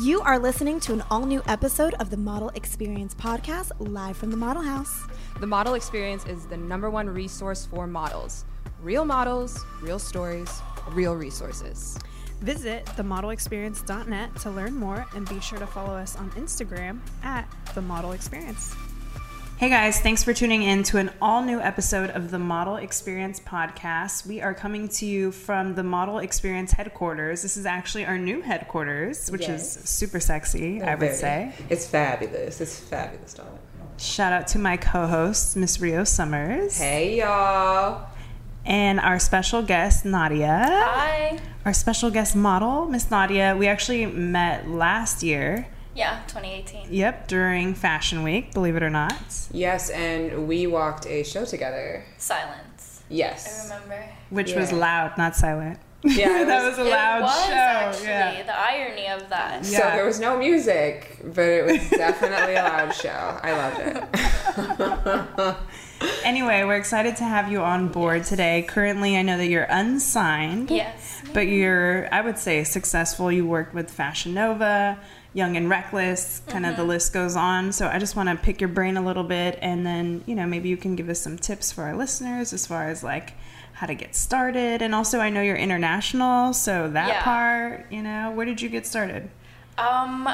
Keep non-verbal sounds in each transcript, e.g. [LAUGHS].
You are listening to an all new episode of the Model Experience podcast live from the Model House. The Model Experience is the number one resource for models. Real models, real stories, real resources. Visit themodelexperience.net to learn more and be sure to follow us on Instagram at the Model Experience. Hey guys, thanks for tuning in to an all new episode of the Model Experience podcast. We are coming to you from the Model Experience headquarters. This is actually our new headquarters, which Yes. is super sexy, I would Very. say. It's fabulous. It's fabulous, darling. Shout out to my co host, Miss Rio Summers, Hey, y'all. and our special guest, Nadia. Hi. Our special guest model, Miss Nadia. We actually met last year. Yeah, 2018. Yep, during Fashion Week, believe it or not. Yes, and we walked a show together. Silence. Yes. I remember. Which was loud, not silent. Yeah, [LAUGHS] that was- was a loud it was show. actually yeah. the irony of that. Yeah. So Yeah. there was no music, but it was [LAUGHS] definitely a loud show. I loved it. [LAUGHS] Anyway, we're excited to have you on board today. Currently, I know that you're unsigned, Yes. but you're, I would say, successful. You worked with Fashion Nova, Young and Reckless, kind of the list goes on. So I just want to pick your brain a little bit, and then, you know, maybe you can give us some tips for our listeners as far as like how to get started. And also, I know you're international, so that Yeah. part, you know, where did you get started? Um,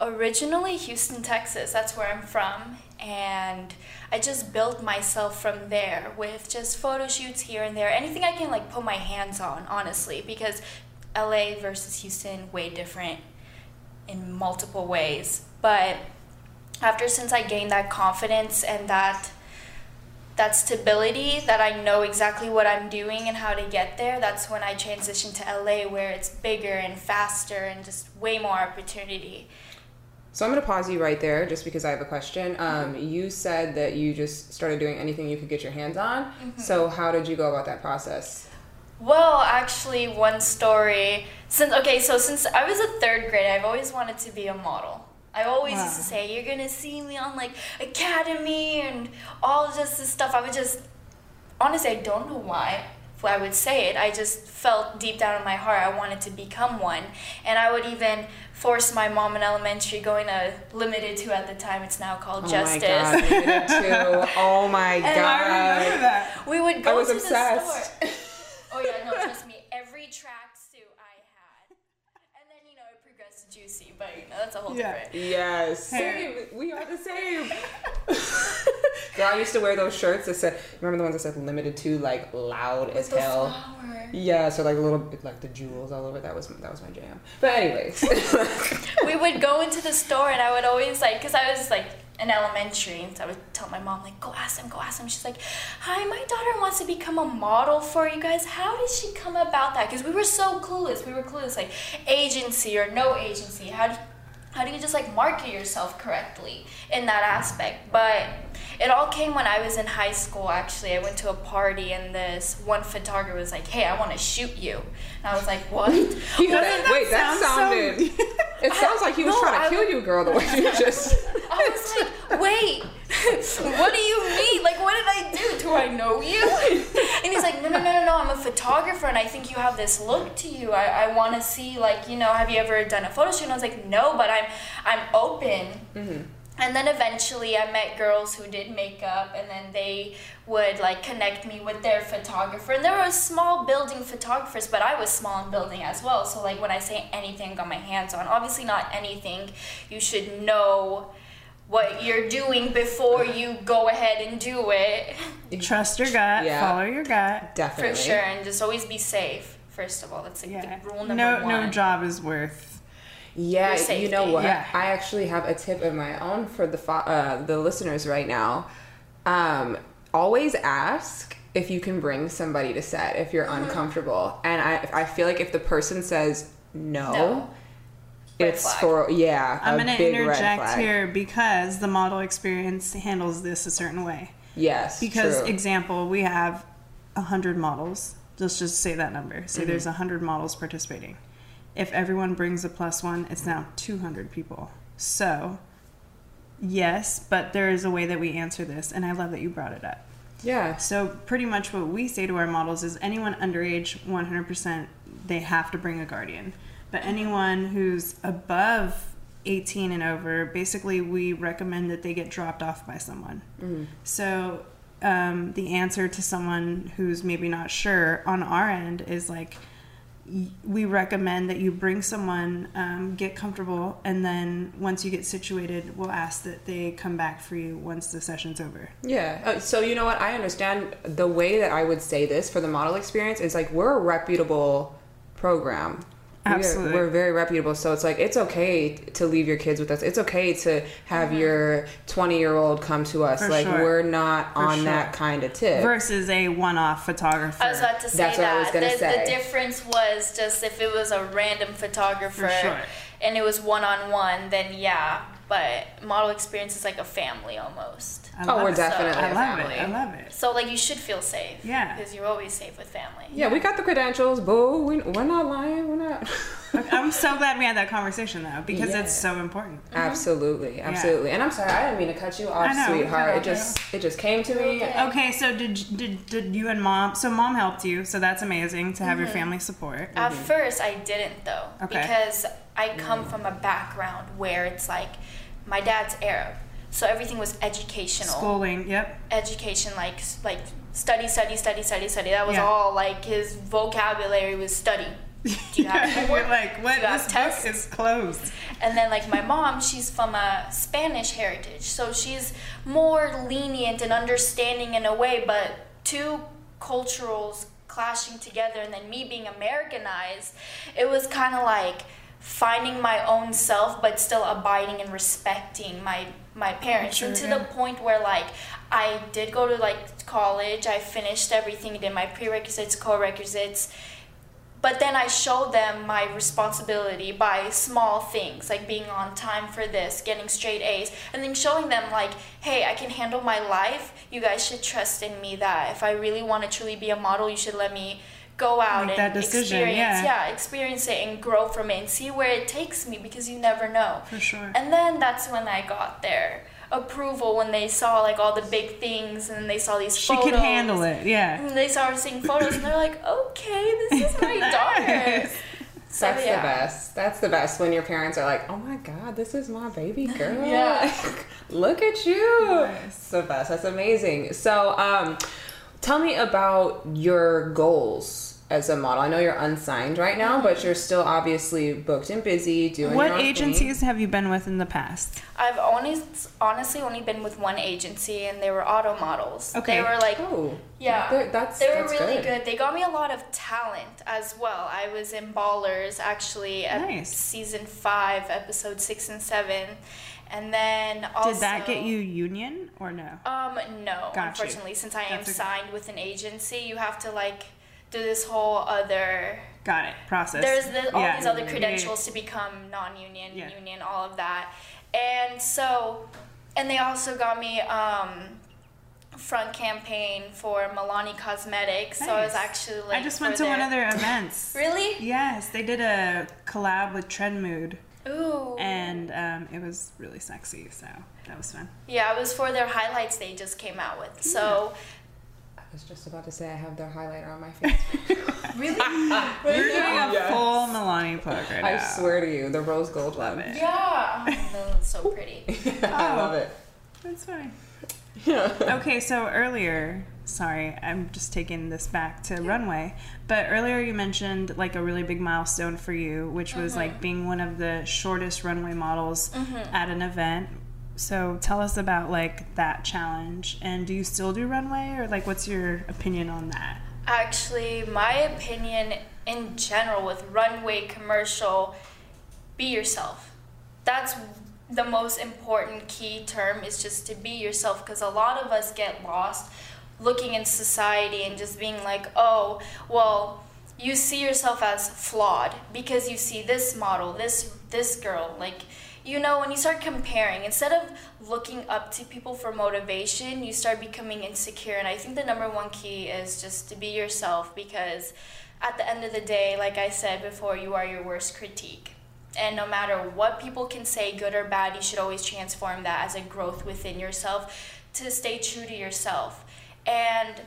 originally Houston, Texas. That's where I'm from, and I just built myself from there with just photo shoots here and there. Anything I can like put my hands on, honestly, because LA versus Houston way different in multiple ways. But after since I gained that confidence and that that stability that I know exactly what I'm doing and how to get there, that's when I transitioned to LA where it's bigger and faster and just way more opportunity. So I'm going to pause you right there just because I have a question. Um, you said that you just started doing anything you could get your hands on. So how did you go about that process? Well, actually, one story since okay, so since I was a third grade, I've always wanted to be a model. I always used to say, "You're gonna see me on like Academy and all just this stuff." I would just honestly, I don't know why I would say it. I just felt deep down in my heart I wanted to become one, and I would even force my mom in elementary going to Limited Too at the time. It's now called Justice. Oh my god, it too. [LAUGHS] Oh my god. that. We would go I was to obsessed. the store. Oh yeah, no, trust me. Every tracksuit I had, and then you know it progressed to juicy, but you know that's a whole Yeah. different. Yes. Same. We are the same. [LAUGHS] [LAUGHS] Girl, I used to wear those shirts that said, remember the ones that said Limited Too, like loud as The hell? flower. Yeah, so like a little bit like the jewels all over. That was that was my jam. But anyways, [LAUGHS] we would go into the store and I would always like, cause I was like in elementary, and so I would tell my mom like, go ask them, go ask them. She's like, hi, my daughter wants to become a model for you guys. How did she come about that? Cause we were so clueless. We were clueless, like agency or no agency. How do how do you just like market yourself correctly in that aspect? But it all came when I was in high school. Actually, I went to a party and this one photographer was like, "Hey, I want to shoot you," and I was like, "What?" [LAUGHS] He- that- wait, that sounded. it [LAUGHS] sounds like he was No, trying to I kill you, girl. The way you [LAUGHS] just. I was like, wait, [LAUGHS] what do you mean? Like, what did I do? Do I know you? And he's like, no, no, no, no, no. I'm a photographer, and I think you have this look to you. I, I want to see, like, you know, have you ever done a photo shoot? And I was like, no, but I'm, I'm open. Mm-hmm. And then eventually I met girls who did makeup and then they would like connect me with their photographer. And there were small building photographers, but I was small in building as well. So like when I say anything got my hands on, obviously not anything, you should know what you're doing before you go ahead and do it. Trust your gut, Yeah. follow your gut. Definitely. For sure. And just always be safe, first of all. That's like Yeah. the rule number No, one. no job is worth. Yeah, you know what? Yeah. I actually have a tip of my own for the fo- uh, the listeners right now. Um, always ask if you can bring somebody to set if you're Mm-hmm. uncomfortable, and I I feel like if the person says no, No. Red it's flag. for yeah. I'm a going to big interject here because the model experience handles this a certain way. Yes, Because, true. example, we have 100 models. Let's just say that number. Say Mm-hmm. there's 100 models participating. If everyone brings a plus one, it's now 200 people. So, yes, but there is a way that we answer this, and I love that you brought it up. yeah, So, pretty much what we say to our models is anyone underage, 100%, they have to bring a guardian. But anyone who's above 18 and over, basically, we recommend that they get dropped off by someone. So, um, the answer to someone who's maybe not sure on our end is like, we recommend that you bring someone, um, get comfortable, and then once you get situated, we'll ask that they come back for you once the session's over. Yeah. Uh, so you know what? I understand the way that I would say this for the model experience is like we're a reputable program. We are- We're very reputable, so it's like it's okay to leave your kids with us. It's okay to have your 20 year old come to us. For like sure. we're not For on sure. that kind of tip. Versus a one-off photographer. I was about to say That's what that. I was gonna the, say. the difference was just if it was a random photographer sure. and it was one on one, then yeah. But model experience is like a family almost. I Oh, we're it. definitely I a love family. it. I love it. So like you should feel safe. Yeah. Because you're always safe with family. yeah, we got the credentials. Boo. We, we're not lying. We're not. [LAUGHS] I'm so glad we had that conversation though because Yeah. it's so important. Mm-hmm. absolutely, absolutely. And I'm sorry, I didn't mean to cut you off, know, sweetheart. cut It off, just it just came to me. Okay, so did did did you and mom? So mom helped you, so that's amazing to have your mm-hmm. family support. At mm-hmm. first, I didn't though, Okay. because I come mm. from a background where it's like my dad's Arab, so everything was educational. Schooling, yep. Education, like like study, study, study, study, study. That was Yeah. all. Like his vocabulary was study. You have You're like, what? You This tests? book is closed. And then like my mom, she's from a Spanish heritage, so she's more lenient and understanding in a way. But two cultures clashing together, and then me being Americanized, it was kind of like finding my own self, but still abiding and respecting my my parents. and to Sure, the point where like I did go to like college, I finished everything, did my prerequisites, co-requisites. But then I showed them my responsibility by small things, like being on time for this, getting straight A's, and then showing them, like, hey, I can handle my life. You guys should trust in me that if I really want to truly be a model, you should let me go out Make and experience yeah. experience it and grow from it and see where it takes me because you never know. For sure. And then that's when I got their approval when they saw like all the big things and they saw these She photos. She could handle it, yeah. And they her seeing photos and they're like, okay, this is my [LAUGHS] daughter. So, That's yeah. the best. That's the best when your parents are like, "Oh my God, this is my baby [LAUGHS] girl. Yeah. [LAUGHS] Look at you." Nice. It's the best. That's amazing. So, um, tell me about your goals as a model. I know you're unsigned right now, but you're still obviously booked and busy doing. What your own thing. agencies have you been with in the past? I've only honestly only been with one agency and they were Otto Models. Okay. They were like Oh, Yeah, They're- that's they were that's really good. They got me a lot of talent as well. I was in Ballers actually at Nice. season five, episode six and seven, and then also Did that get you union or no? Um, no, Got you. unfortunately, since I am That's okay. signed with an agency, you have to like do this whole other. Got it. Process. There's the, all Yeah. these other Yeah, yeah, credentials to become non-union, Yeah. union, all of that, and so, and they also got me um, front campaign for Milani Cosmetics. So I was actually like. I just went to one of their- their [LAUGHS] events. Really? Yes, they did a collab with Trendmood, Ooh. and um, it was really sexy. So that was fun. yeah, it was for their highlights they just came out with. So I was just about to say I have their highlighter on my face. [LAUGHS] really, [LAUGHS] We're doing a Yes. full Milani plug right I now. swear to you, the rose gold Love one. it. yeah, oh, that's so pretty. [LAUGHS] I Oh. love it. That's funny. Yeah. Okay, so earlier, sorry, I'm just taking this back to runway, but earlier you mentioned like a really big milestone for you, which was Mm-hmm. like being one of the shortest runway models at an event. So tell us about like that challenge, and do you still do runway, or like what's your opinion on that? Actually, my opinion in general with runway commercial, be yourself. That's the most important key term is just to be yourself because a lot of us get lost looking in society and just being like, oh, well, you see yourself as flawed because you see this model, this this girl, like you know, when you start comparing, instead of looking up to people for motivation, you start becoming insecure. And I think the number one key is just to be yourself because at the end of the day, like I said before, you are your worst critique. And no matter what people can say, good or bad, you should always transform that as a growth within yourself to stay true to yourself. And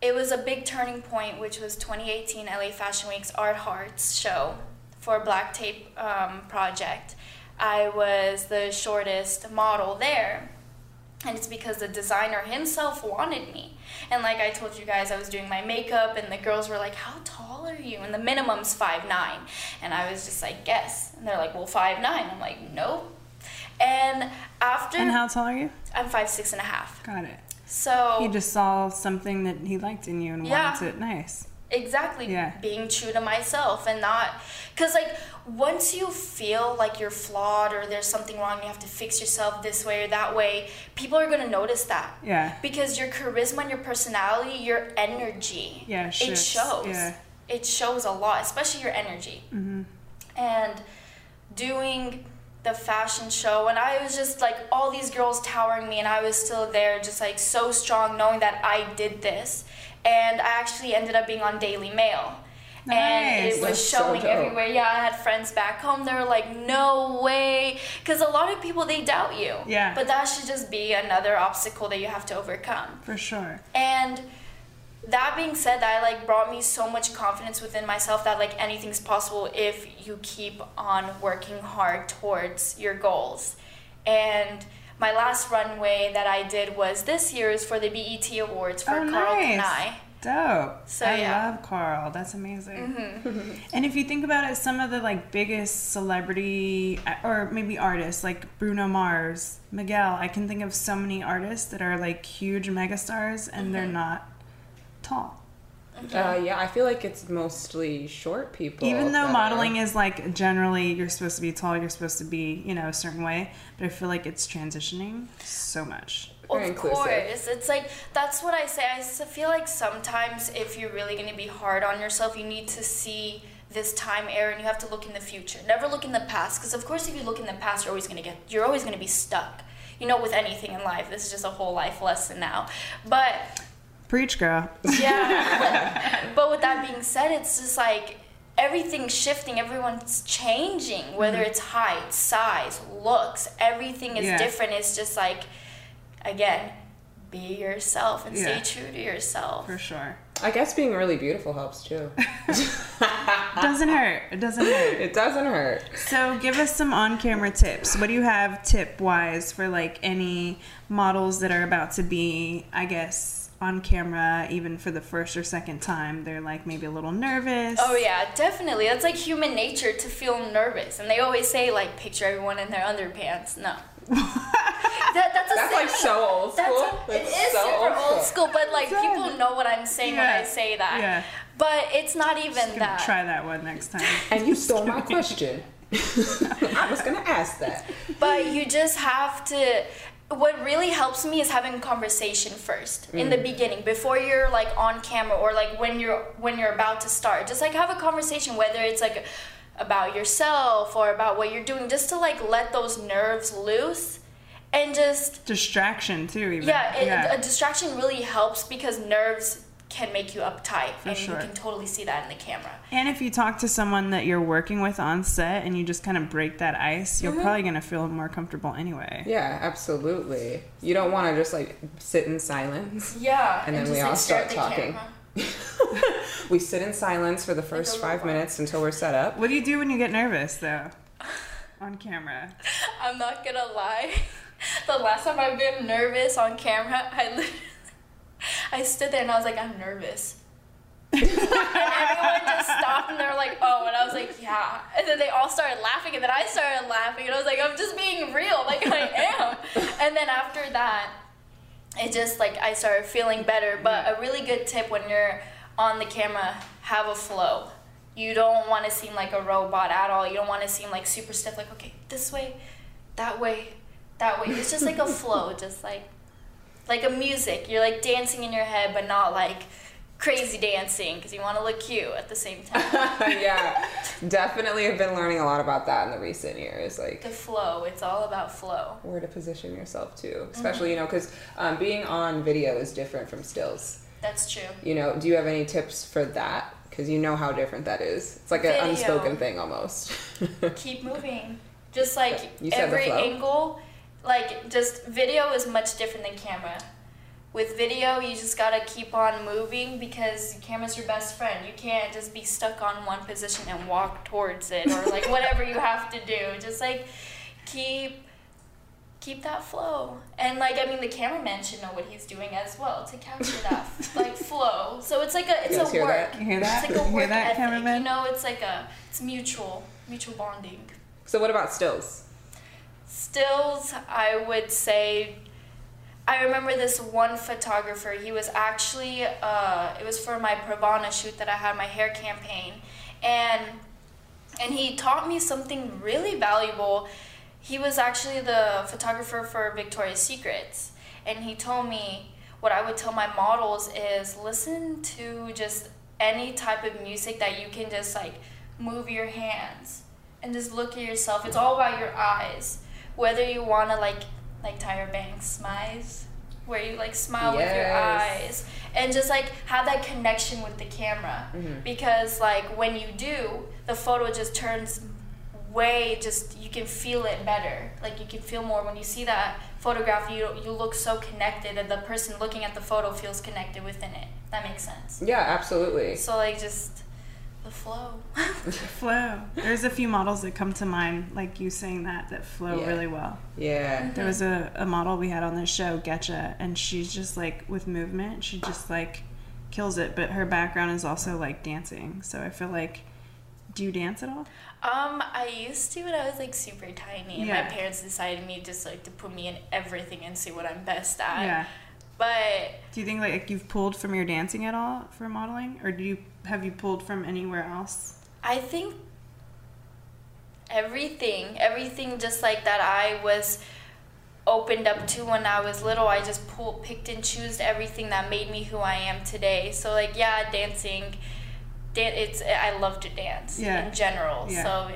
it was a big turning point, which was 2018 LA Fashion Week's Art Hearts show for Black Tape um, Project, I was the shortest model there. And it's because the designer himself wanted me. And like I told you guys, I was doing my makeup, and the girls were like, How tall are you? And the minimum's five nine. And I was just like, Guess. And they're like, Well, five nine. I'm like, Nope. And after And how tall are you? I'm five six and a half. Got it. So He just saw something that he liked in you and Yeah. wanted it nice. Exactly. Yeah. being true to myself and not because like once you feel like you're flawed or there's something wrong you have to fix yourself this way or that way people are going to notice that. Yeah. because your charisma and your personality your energy Yeah, it shows. Yeah. it shows a lot especially your energy. Mm-hmm. And doing the fashion show and i was just like all these girls towering me and i was still there just like so strong knowing that i did this and i actually ended up being on daily mail and it was That's showing dope. everywhere yeah i had friends back home they were like no way because a lot of people they doubt you Yeah. but that should just be another obstacle that you have to overcome For sure. and that being said, that like brought me so much confidence within myself that like anything's possible if you keep on working hard towards your goals. And my last runway that I did was this year's for the BET Awards for oh, Karl nice. Kani. Dope. So, I yeah. love Karl. That's amazing. Mm-hmm. [LAUGHS] and if you think about it, some of the like biggest celebrity or maybe artists like Bruno Mars, Miguel, I can think of so many artists that are like huge megastars and they're Mm-hmm. not tall. Uh, yeah, I feel like it's mostly short people. Even though modeling are- is like generally you're supposed to be tall, you're supposed to be, you know, a certain way, but I feel like it's transitioning so much. Very of inclusive. course, it's like that's what I say. I feel like sometimes if you're really going to be hard on yourself, you need to see this time era and you have to look in the future. Never look in the past, because of course, if you look in the past, you're always going to get, you're always going to be stuck. You know, with anything in life, this is just a whole life lesson now. But Preach, girl. yeah, but, [LAUGHS] but with that being said, it's just like everything's shifting, everyone's changing, whether mm-hmm. it's height, size, looks, everything is Yeah. different. It's just like, again, be yourself and Yeah. stay true to yourself. For sure. I guess being really beautiful helps too. [LAUGHS] [LAUGHS] Doesn't hurt. It doesn't hurt. it doesn't hurt. So, give us some on-camera tips. What do you have tip-wise for like any models that are about to be, I guess, on camera, even for the first or second time? They're like maybe a little nervous. Oh yeah, definitely. That's like human nature to feel nervous, and they always say like picture everyone in their underpants. No, [LAUGHS] that, that's a That's like so old That's school. a, it That's is so super old school, but like Done. people know what I'm saying when I say that. Yeah. But it's not even Gonna that. Try that one next time. [LAUGHS] And you stole my question. [LAUGHS] I was gonna ask that. But you just have to. What really helps me is having a conversation first in the mm. beginning, before you're like on camera or like when you're when you're about to start. Just like have a conversation, whether it's like about yourself or about what you're doing, just to like let those nerves loose and just Distraction too, even. yeah, it, a distraction really helps because nerves can make you uptight, and sure. you can totally see that in the camera. And if you talk to someone that you're working with on set and you just kind of break that ice, you're Mm-hmm. probably gonna feel more comfortable anyway. Yeah, absolutely. You don't want to just like sit in silence. Yeah, And then just, we all stare start talking. camera. [LAUGHS] We sit in silence for the first little five robot. minutes until we're set up. What do you do when you get nervous though? [LAUGHS] On camera. I'm not gonna lie. [LAUGHS] The last time I've been nervous on camera, I literally, I stood there and I was like, I'm nervous. and [LAUGHS] everyone just stopped and they were like, oh, and I was like, yeah. And then they all started laughing and then I started laughing and I was like, I'm just being real, like I am. and then after that, it just like I started feeling better. But a really good tip when you're on the camera, have a flow. You don't want to seem like a robot at all. You don't want to seem like super stiff, like, okay, this way, that way, that way. It's just like a flow, just like like a music. You're like dancing in your head, but not like crazy dancing because you want to look cute at the same time. [LAUGHS] yeah, definitely I've been learning a lot about that in the recent years. Like the flow. It's all about flow. where to position yourself too, especially you know because um, being on video is different from stills. That's true. You know, do you have any tips for that? Because you know how different that is. It's like an Video. unspoken thing almost. [LAUGHS] Keep moving. Just like every angle, like just video is much different than camera. with video, you just gotta keep on moving because the camera's your best friend. You can't just be stuck on one position and walk towards it or like [LAUGHS] whatever you have to do. Just like keep keep that flow. And like I mean the cameraman should know what he's doing as well to capture that [LAUGHS] like flow. So it's like a it's You a hear work. that? You hear that? It's like a You hear work that, ethic. cameraman? You know, it's like a it's mutual mutual bonding. So what about stills? Stills, I would say. I remember this one photographer. He was actually, uh, it was for my Pravana shoot that I had my hair campaign, and and he taught me something really valuable. He was actually the photographer for Victoria's Secrets, and he told me what I would tell my models is listen to just any type of music that you can just like move your hands and just look at yourself. It's all about your eyes. Whether you want to like like Tyra Banks smiles, where you like smile with your eyes and just like have that connection with the camera. Mm-hmm. Because like when you do, the photo just turns way just you can feel it better. Like you can feel more when you see that photograph. You you look so connected, and the person looking at the photo feels connected within it. That makes sense. Yeah, absolutely. So like just the flow. [LAUGHS] Flow. There's a few models that come to mind, like you saying that, that flow Yeah. really well. Yeah. There was a, a model we had on the show, Getcha, and she's just like with movement, she just like kills it. But her background is also like dancing, so I feel like, do you dance at all? Um, I used to when I was like super tiny, and my parents decided me just like to put me in everything and see what I'm best at. yeah. But Do you think like you've pulled from your dancing at all for modeling, or do you have you pulled from anywhere else? I think everything, everything just like that I was opened up to when I was little, I just pulled, picked and chose everything that made me who I am today. So like yeah, dancing, dan- it's I love to dance Yeah. in general. Yeah. So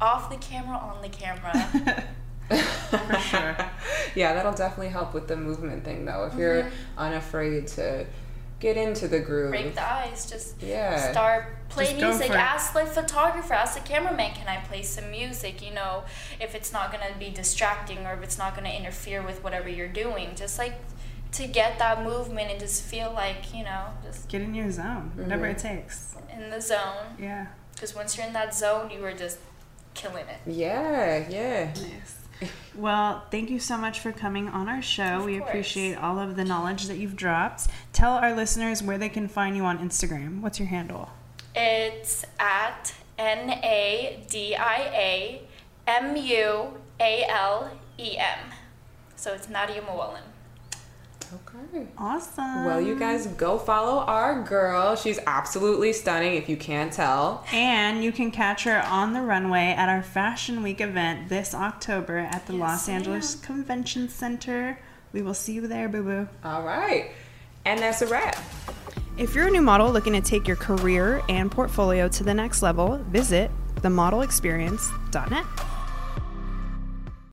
off the camera, on the camera. [LAUGHS] For sure. [LAUGHS] yeah, that'll definitely help with the movement thing though. If you're Mm-hmm. unafraid to get into the groove. break the ice. Just Yeah. start play Just music. Ask the photographer, ask the cameraman, can I play some music? You know, if it's not gonna be distracting or if it's not gonna interfere with whatever you're doing. Just like to get that movement and just feel like you know, just Get in your zone, whatever it takes. in the zone. Yeah. Because once you're in that zone, you are just killing it. Yeah, yeah. Nice. [LAUGHS] Well, thank you so much for coming on our show. Of we course. appreciate all of the knowledge that you've dropped. Tell our listeners where they can find you on Instagram. What's your handle? It's at N A D I A M U A L E M. So it's Nadia Mualem. Okay. Awesome. Well, you guys go follow our girl. She's absolutely stunning if you can't tell. And you can catch her on the runway at our Fashion Week event this October at the Los Angeles Convention Center. We will see you there, boo boo. All right. And that's a wrap. If you're a new model looking to take your career and portfolio to the next level, visit themodelexperience.net.